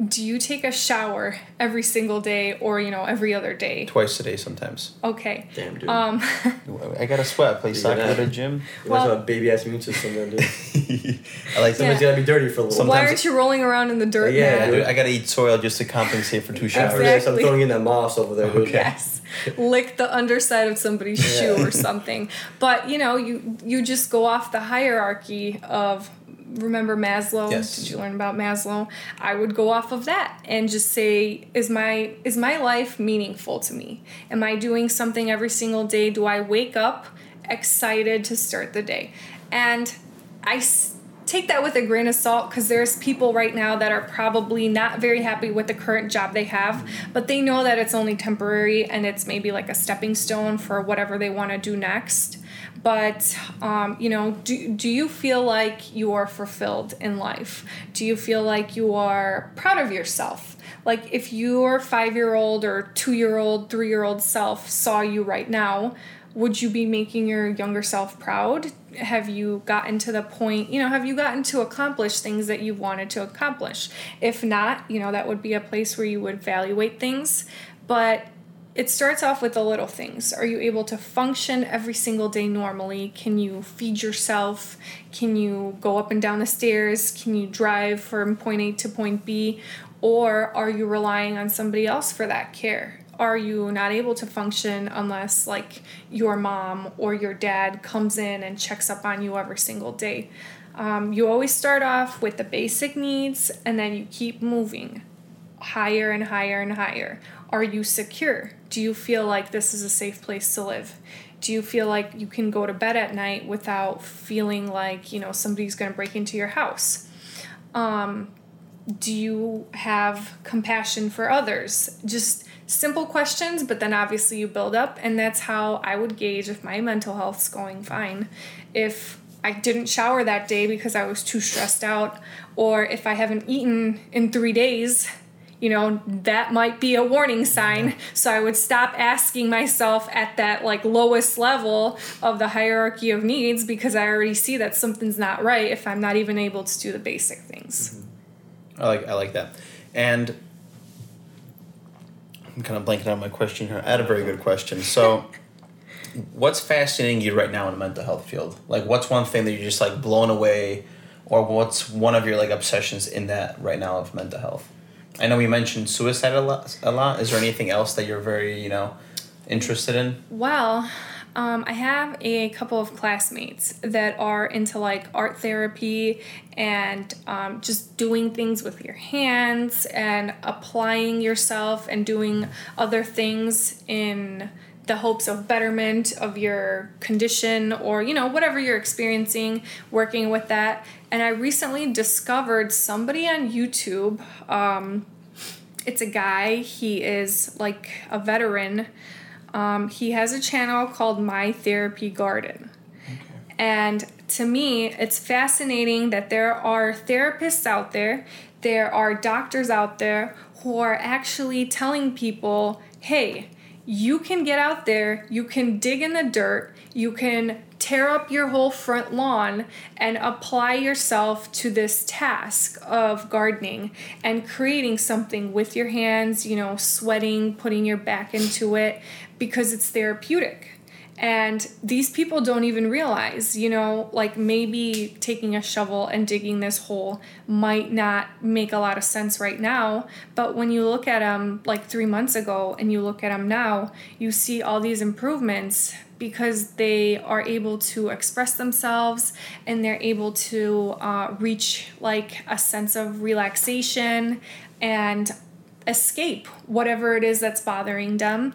Do you take a shower every single day or, you know, every other day? Twice a day sometimes. Okay. Damn, dude. Um, I gotta sweat. Play You soccer gotta- at the gym. you must well- have a baby ass immune system then, dude. I like Somebody's Yeah. gotta be dirty for a little Sometimes- why aren't you rolling around in the dirt Yeah, Yeah, dude, I gotta eat soil just to compensate for two showers. After this, I'm throwing in that moss over there, dude. Okay. Yes. Lick the underside of somebody's Yeah. shoe or something. But you know, you you just go off the hierarchy of remember Maslow? Yes. Did you learn about Maslow? I would go off of that and just say, is my is my life meaningful to me? Am I doing something every single day? Do I wake up excited to start the day? And I s- take that with a grain of salt because there's people right now that are probably not very happy with the current job they have, but they know that it's only temporary and it's maybe like a stepping stone for whatever they want to do next. But um, you know, do do you feel like you are fulfilled in life? Do you feel like you are proud of yourself? Like if your five year old or two year old, three year old self saw you right now, would you be making your younger self proud? Have you gotten to the point, you know, have you gotten to accomplish things that you wanted to accomplish? If not, you know, that would be a place where you would evaluate things. But it starts off with the little things. Are you able to function every single day normally? Can you feed yourself? Can you go up and down the stairs? Can you drive from point A to point B? Or are you relying on somebody else for that care? Are you not able to function unless, like, your mom or your dad comes in and checks up on you every single day? Um, you always start off with the basic needs and then you keep moving higher and higher and higher. Are you secure? Do you feel like this is a safe place to live? Do you feel like you can go to bed at night without feeling like, you know, somebody's going to break into your house? Um, do you have compassion for others? Just simple questions, but then obviously you build up, and that's how I would gauge if my mental health's going fine. If I didn't shower that day because I was too stressed out, or if I haven't eaten in three days, you know, that might be a warning sign. So I would stop asking myself at that like lowest level of the hierarchy of needs because I already see that something's not right if I'm not even able to do the basic things. Mm-hmm. I like I like that. And I'm kind of blanking on my question here. I had a very good question. So, what's fascinating you right now in the mental health field? Like, what's one thing that you're just like blown away, or what's one of your like obsessions in that right now of mental health? I know we mentioned suicide a lot. A lot. Is there anything else that you're very you know interested in? Well, um, I have a couple of classmates that are into like art therapy and um, just doing things with your hands and applying yourself and doing other things in the hopes of betterment of your condition or you know whatever you're experiencing working with that and i recently discovered somebody on youtube um, it's a guy he is like a veteran um, he has a channel called My Therapy Garden. And to me, it's fascinating that there are therapists out there, there are doctors out there who are actually telling people, hey, you can get out there, you can dig in the dirt, you can tear up your whole front lawn and apply yourself to this task of gardening and creating something with your hands, you know, sweating, putting your back into it because it's therapeutic. And these people don't even realize, you know, like maybe taking a shovel and digging this hole might not make a lot of sense right now. But when you look at them like three months ago and you look at them now, you see all these improvements because they are able to express themselves and they're able to uh, reach like a sense of relaxation and escape whatever it is that's bothering them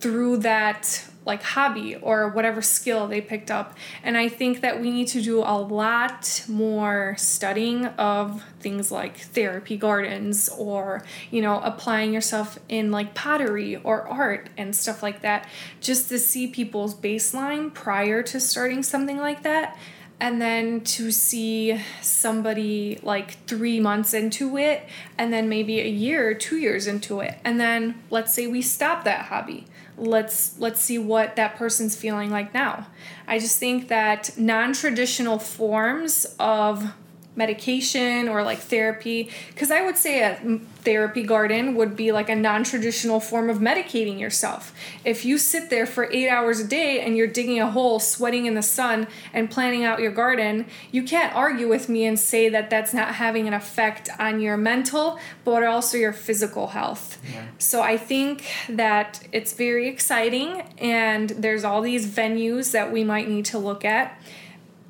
through that like hobby or whatever skill they picked up. And I think that we need to do a lot more studying of things like therapy gardens or, you know, applying yourself in like pottery or art and stuff like that just to see people's baseline prior to starting something like that. and then to see somebody like three months into it and then maybe a year two years into it and then let's say we stop that hobby let's let's see what that person's feeling like now. I just think that non-traditional forms of medication or like therapy because i would say a therapy garden would be like a non-traditional form of medicating yourself. If you sit there for eight hours a day and you're digging a hole sweating in the sun and planning out your garden you can't argue with me and say that that's not having an effect on your mental but also your physical health. Yeah. so i think that it's very exciting and there's all these venues that we might need to look at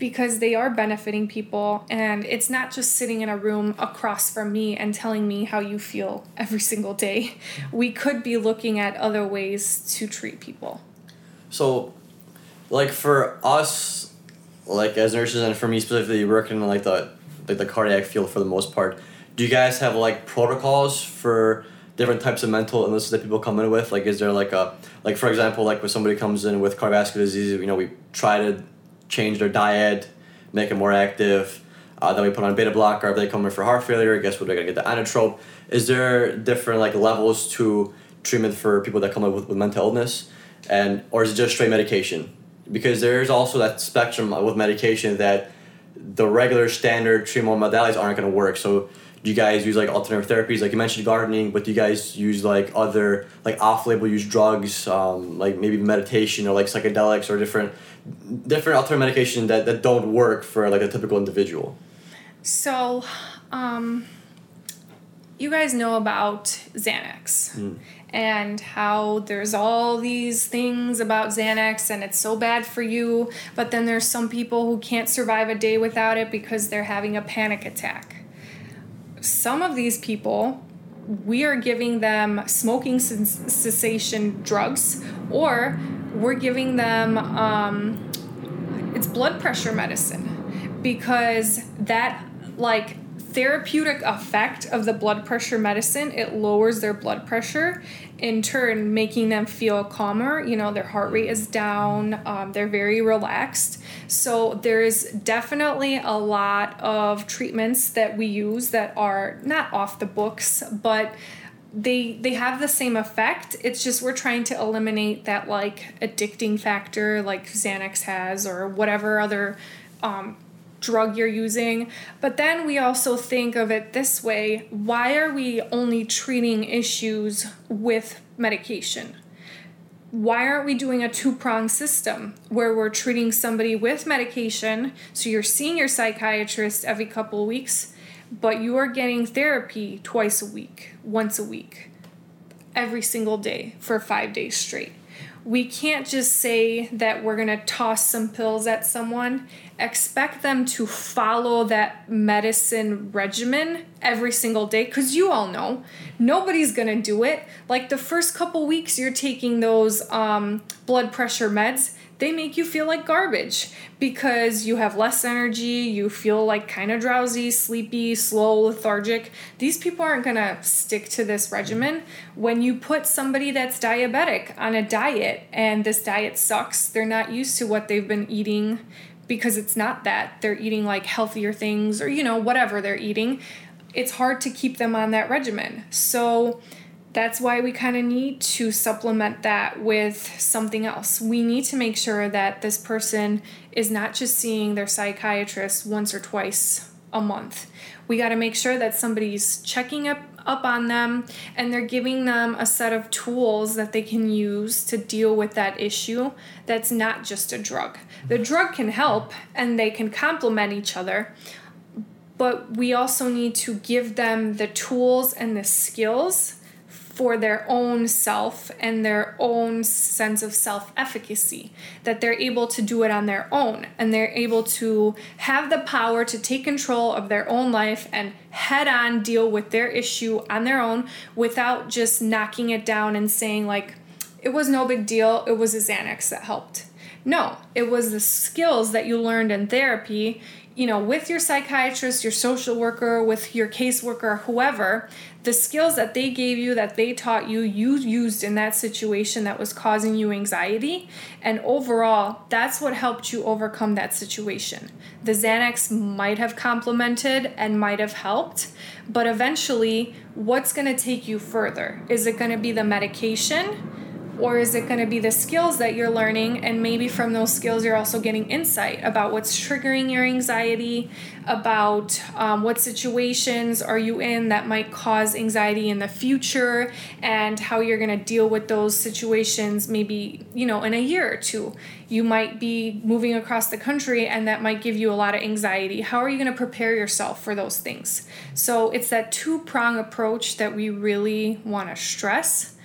because they are benefiting people and it's not just sitting in a room across from me and telling me how you feel every single day. We could be looking at other ways to treat people. So like for us like as nurses and for me specifically working in like the like the cardiac field for the most part, do you guys have like protocols for different types of mental illnesses that people come in with? Like is there like a like for example like when somebody comes in with cardiovascular disease, you know, we try to change their diet, make them more active. Uh, then we put on beta blocker. If they come in for heart failure, guess what? They're gonna get the inotrope. Is there different like levels to treatment for people that come in with, with mental illness, and or is it just straight medication? Because there's also that spectrum with medication that the regular standard treatment modalities aren't gonna work. So do you guys use like alternative therapies like you mentioned gardening but do you guys use like other like off-label use drugs um, like maybe meditation or like psychedelics or different different alternative medication that, that don't work for like a typical individual so um, you guys know about xanax mm. and how there's all these things about xanax and it's so bad for you but then there's some people who can't survive a day without it because they're having a panic attack some of these people we are giving them smoking cessation drugs or we're giving them um, it's blood pressure medicine because that like therapeutic effect of the blood pressure medicine it lowers their blood pressure in turn making them feel calmer. You know their heart rate is down um, they're very relaxed. So there's definitely a lot of treatments that we use that are not off the books but they they have the same effect. It's just we're trying to eliminate that like addicting factor like xanax has or whatever other um, drug you're using. But then we also think of it this way why are we only treating issues with medication? Why aren't we doing a two prong system where we're treating somebody with medication? So you're seeing your psychiatrist every couple weeks, but you are getting therapy twice a week, once a week, every single day for five days straight we can't just say that we're going to toss some pills at someone expect them to follow that medicine regimen every single day because you all know nobody's to do it like the first couple weeks you're taking those um, blood pressure meds they make you feel like garbage because you have less energy, you feel like kind of drowsy, sleepy, slow, lethargic. These people aren't to stick to this regimen. When you put somebody that's diabetic on a diet and this diet sucks, they're not used to what they've been eating because it's not that. They're eating like healthier things or, you know, whatever they're eating. It's hard to keep them on that regimen. So, that's why we kind of need to supplement that with something else. We need to make sure that this person is not just seeing their psychiatrist once or twice a month. We got to make sure that somebody's checking up up on them and they're giving them a set of tools that they can use to deal with that issue that's not just a drug. The drug can help and they can complement each other, but we also need to give them the tools and the skills for their own self and their own sense of self efficacy, that they're able to do it on their own and they're able to have the power to take control of their own life and head on deal with their issue on their own without just knocking it down and saying, like, it was no big deal, it was a Xanax that helped. No, it was the skills that you learned in therapy you know, with your psychiatrist, your social worker, with your caseworker, whoever, the skills that they gave you, that they taught you, you used in that situation that was causing you anxiety. And overall, that's what helped you overcome that situation. The Xanax might have complemented and might have helped, but eventually, what's going to take you further? Is it going to be the medication? Or is it going to be the skills that you're learning and maybe from those skills you're also getting insight about what's triggering your anxiety about um, what situations are you in that might cause anxiety in the future and how you're going to deal with those situations maybe you know in a year or two? You might be moving across the country and that might give you a lot of anxiety. How are you going to prepare yourself for those things? So it's that two prong approach that we really want to stress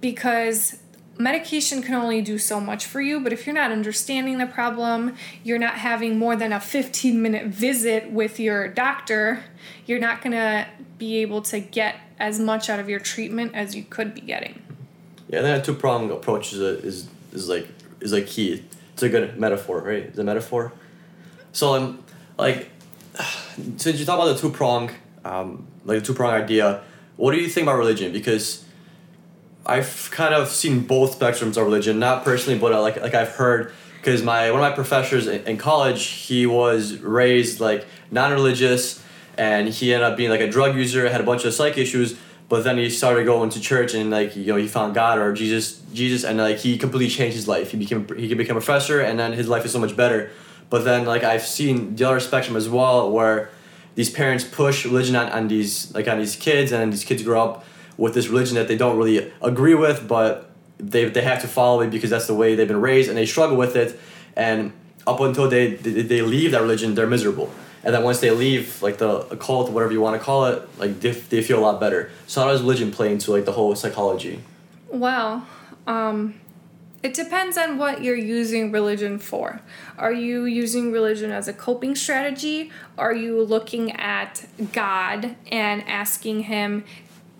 because medication can only do so much for you, but if you're not understanding the problem, you're not having more than a 15 minute visit with your doctor, you're not going to be able to get as much out of your treatment as you could be getting. Yeah, that two pronged approach is, a, is is like is like key. It's a good metaphor, right? A metaphor. So I'm like, since you talk about the two prong, um, like the two prong idea, what do you think about religion? Because I've kind of seen both spectrums of religion, not personally, but uh, like like I've heard because my one of my professors in, college, he was raised like non-religious, and he ended up being like a drug user, had a bunch of psych issues, but then he started going to church and like you know he found God or Jesus, Jesus, and like he completely changed his life. He became he could become a professor, and then his life is so much better. But then like I've seen the other spectrum as well, where these parents push religion on, on these like on these kids, and these kids grow up with this religion that they don't really agree with, but they, they have to follow it because that's the way they've been raised and they struggle with it. And up until they, they, they leave that religion, they're miserable. And then once they leave, like the cult, whatever you want to call it, like they, they feel a lot better. So how does religion play into like the whole psychology? Well, um, it depends on what you're using religion for. Are you using religion as a coping strategy? Are you looking at God and asking Him,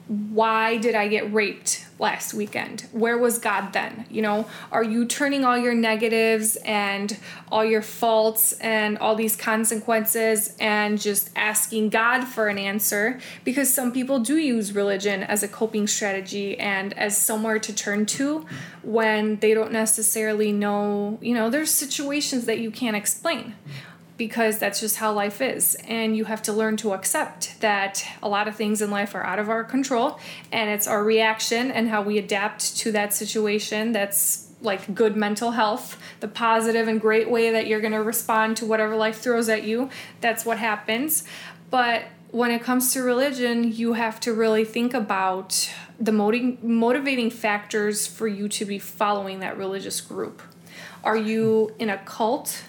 why did I get raped last weekend? Where was God then? You know, are you turning all your negatives and all your faults and all these consequences and just asking God for an answer? Because some people do use religion as a coping strategy and as somewhere to turn to when they don't necessarily know, you know, there's situations that you can't explain because that's just how life is. And you have to learn to accept that a lot of things in life are out of our control and it's our reaction and how we adapt to that situation that's like good mental health, the positive and great way that you're going to respond to whatever life throws at you. That's what happens. But when it comes to religion, you have to really think about the motiv- motivating factors for you to be following that religious group. Are you in a cult?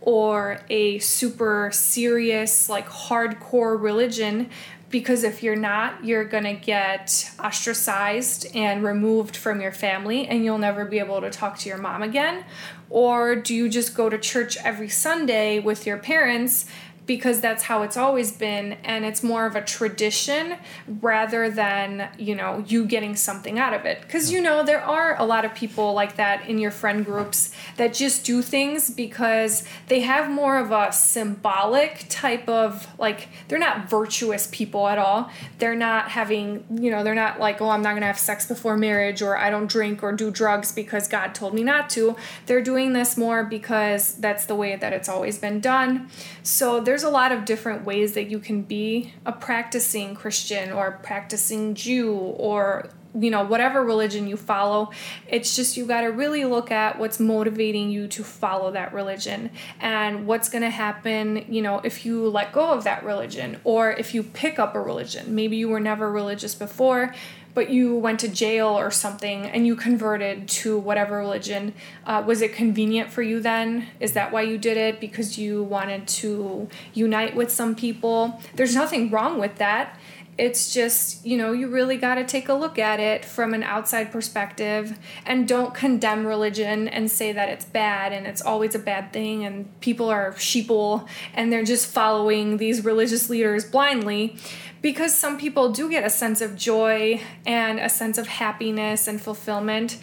Or a super serious, like hardcore religion. Because if you're not, you're gonna get ostracized and removed from your family, and you'll never be able to talk to your mom again. Or do you just go to church every Sunday with your parents because that's how it's always been and it's more of a tradition rather than you know you getting something out of it. Because you know there are a lot of people like that in your friend groups that just do things because they have more of a symbolic type of like they're not virtuous people at all. They're not having you know they're not like oh i'm not going to have sex before marriage or i don't drink or do drugs because god told me not to. They're doing this more because that's the way that it's always been done. So there's there's a lot of different ways that you can be a practicing Christian or practicing Jew or you know whatever religion you follow. It's just you got to really look at what's motivating you to follow that religion and what's going to happen you know if you let go of that religion or if you pick up a religion. Maybe you were never religious before but you went to jail or something and you converted to whatever religion, uh, was it convenient for you then? Is that why you did it? Because you wanted to unite with some people? There's nothing wrong with that. It's just, you know, you really got to take a look at it from an outside perspective and don't condemn religion and say that it's bad and it's always a bad thing and people are sheeple and they're just following these religious leaders blindly because some people do get a sense of joy and a sense of happiness and fulfillment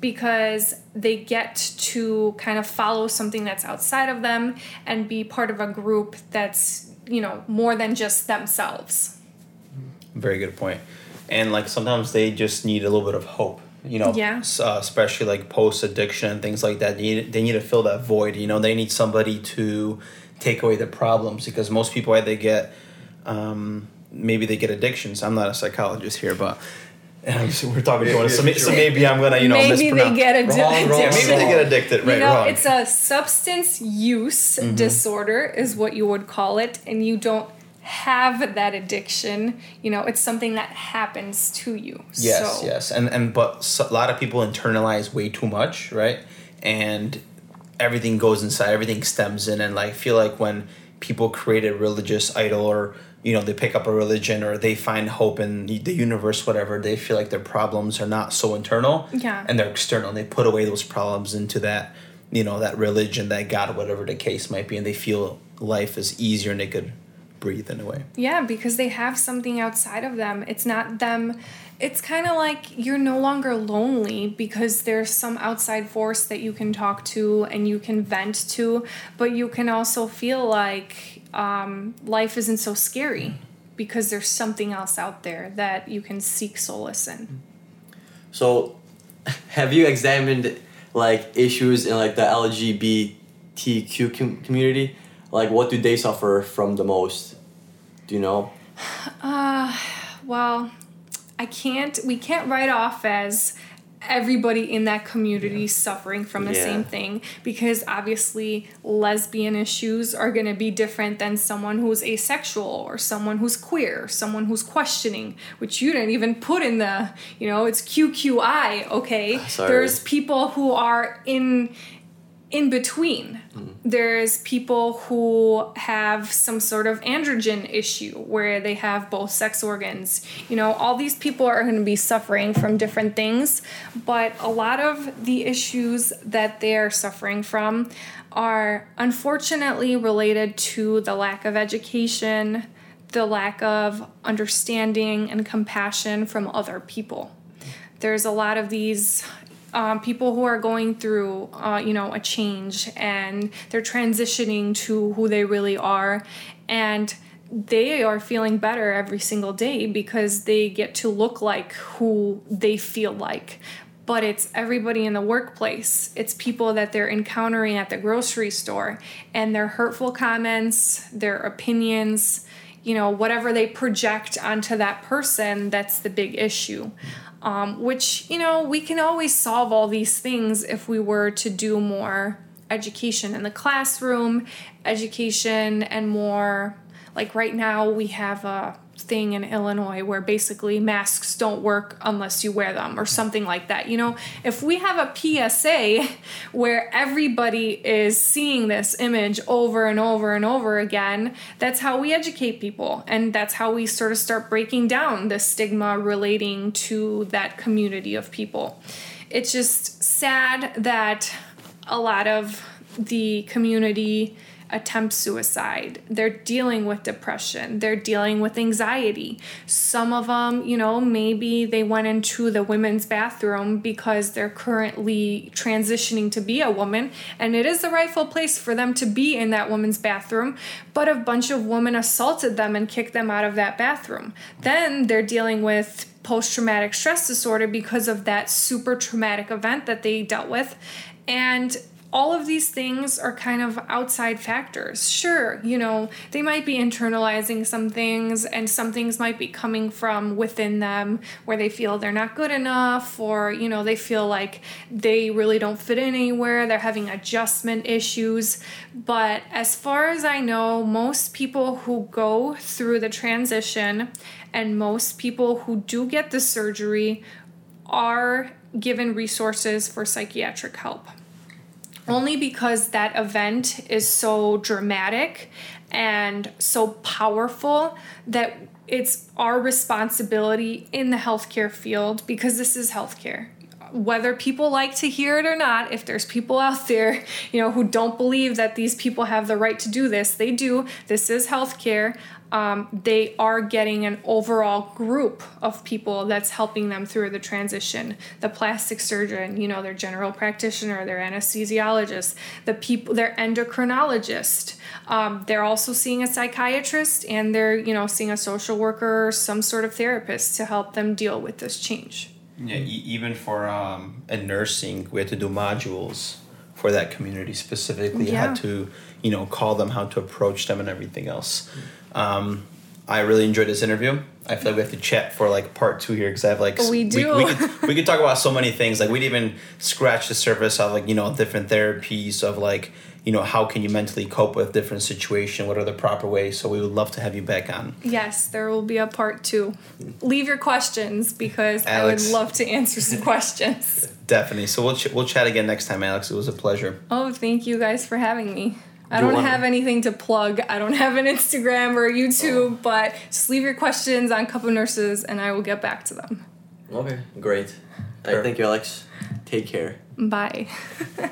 because they get to kind of follow something that's outside of them and be part of a group that's, you know, more than just themselves. Very good point. And like sometimes they just need a little bit of hope. You know, Yeah. uh, especially like post addiction and things like that. They need, they need to fill that void. You know, they need somebody to take away the problems because most people either get, um, maybe they get addictions. I'm not a psychologist here, but so we're talking to one. So, may- so maybe I'm gonna you know maybe they get addicted. Wrong, wrong, Yeah, maybe they get addicted. Right, you know, wrong. it's a substance use Mm-hmm. disorder, is what you would call it, and you don't have that addiction. You know, it's something that happens to you. Yes, so, yes, and and but a lot of people internalize way too much, right? And everything goes inside, everything stems in, and like feel like when people create a religious idol or you know they pick up a religion or they find hope in the universe, whatever, they feel like their problems are not so internal, Yeah. and they're external. and They put away those problems into that, you know, that religion, that God, whatever the case might be, and they feel life is easier and they could breathe in a way. Yeah, because they have something outside of them. It's not them. It's kind of like you're no longer lonely because there's some outside force that you can talk to and you can vent to, but you can also feel like um, life isn't so scary because there's something else out there that you can seek solace in. So, have you examined like issues in like the LGBTQ com- community? Like, what do they suffer from the most? Do you know? Uh, well, I can't, we can't write off as everybody in that community suffering from the Yeah. same thing because obviously lesbian issues are going to be different than someone who's asexual or someone who's queer, someone who's questioning, which you didn't even put in the, you know, it's QQI, okay? Sorry. There's people who are in in between. There's people who have some sort of androgen issue where they have both sex organs. You know, all these people are going to be suffering from different things, but a lot of the issues that they're suffering from are unfortunately related to the lack of education, the lack of understanding and compassion from other people there's a lot of these um, people who are going through uh, you know a change and they're transitioning to who they really are and they are feeling better every single day because they get to look like who they feel like but it's everybody in the workplace. It's people that they're encountering at the grocery store and their hurtful comments, their opinions, you know, whatever they project onto that person, that's the big issue. Um, which, you know, we can always solve all these things if we were to do more education in the classroom, education, and more like right now we have a thing in Illinois where basically masks don't work unless you wear them or something like that. You know, if we have a PSA where everybody is seeing this image over and over and over again, that's how we educate people and that's how we sort of start breaking down the stigma relating to that community of people. It's just sad that a lot of the community attempt suicide. They're dealing with depression. They're dealing with anxiety. Some of them, you know, maybe they went into the women's bathroom because they're currently transitioning to be a woman, and it is the rightful place for them to be in that woman's bathroom, but a bunch of women assaulted them and kicked them out of that bathroom. Then they're dealing with post traumatic stress disorder because of that super traumatic event that they dealt with. And all of these things are kind of outside factors. Sure, you know, they might be internalizing some things, and some things might be coming from within them where they feel they're not good enough, or, you know, they feel like they really don't fit in anywhere. They're having adjustment issues. But as far as I know, most people who go through the transition and most people who do get the surgery are given resources for psychiatric help only because that event is so dramatic and so powerful that it's our responsibility in the healthcare field because this is healthcare. whether people like to hear it or not, if there's people out there, you know, who don't believe that these people have the right to do this, they do. This is healthcare. Um, they are getting an overall group of people that's helping them through the transition. The plastic surgeon, you know, their general practitioner, their anesthesiologist, the people, their endocrinologist. Um, they're also seeing a psychiatrist and they're, you know, seeing a social worker or some sort of therapist to help them deal with this change. Yeah, e- even for um, in nursing, we had to do modules for that community specifically. Yeah. had to, you know, call them, how to approach them, and everything else. Um, I really enjoyed this interview. I feel like we have to chat for like part two here because I have like We do. We, we, could, we could talk about so many things. Like we didn't even scratch the surface of like you know different therapies of like you know how can you mentally cope with different situation. What are the proper ways? So we would love to have you back on. Yes, there will be a part two. Leave your questions because I would love to answer some questions. Definitely. So we'll ch- we'll chat again next time, Alex. It was a pleasure. Oh, thank you guys for having me. I Do you don't have anything to plug. I don't have an Instagram or YouTube, oh. but just leave your questions on Cup of Nurses and I will get back to them. Okay, great. All right, thank you, Alex. Take care. Bye.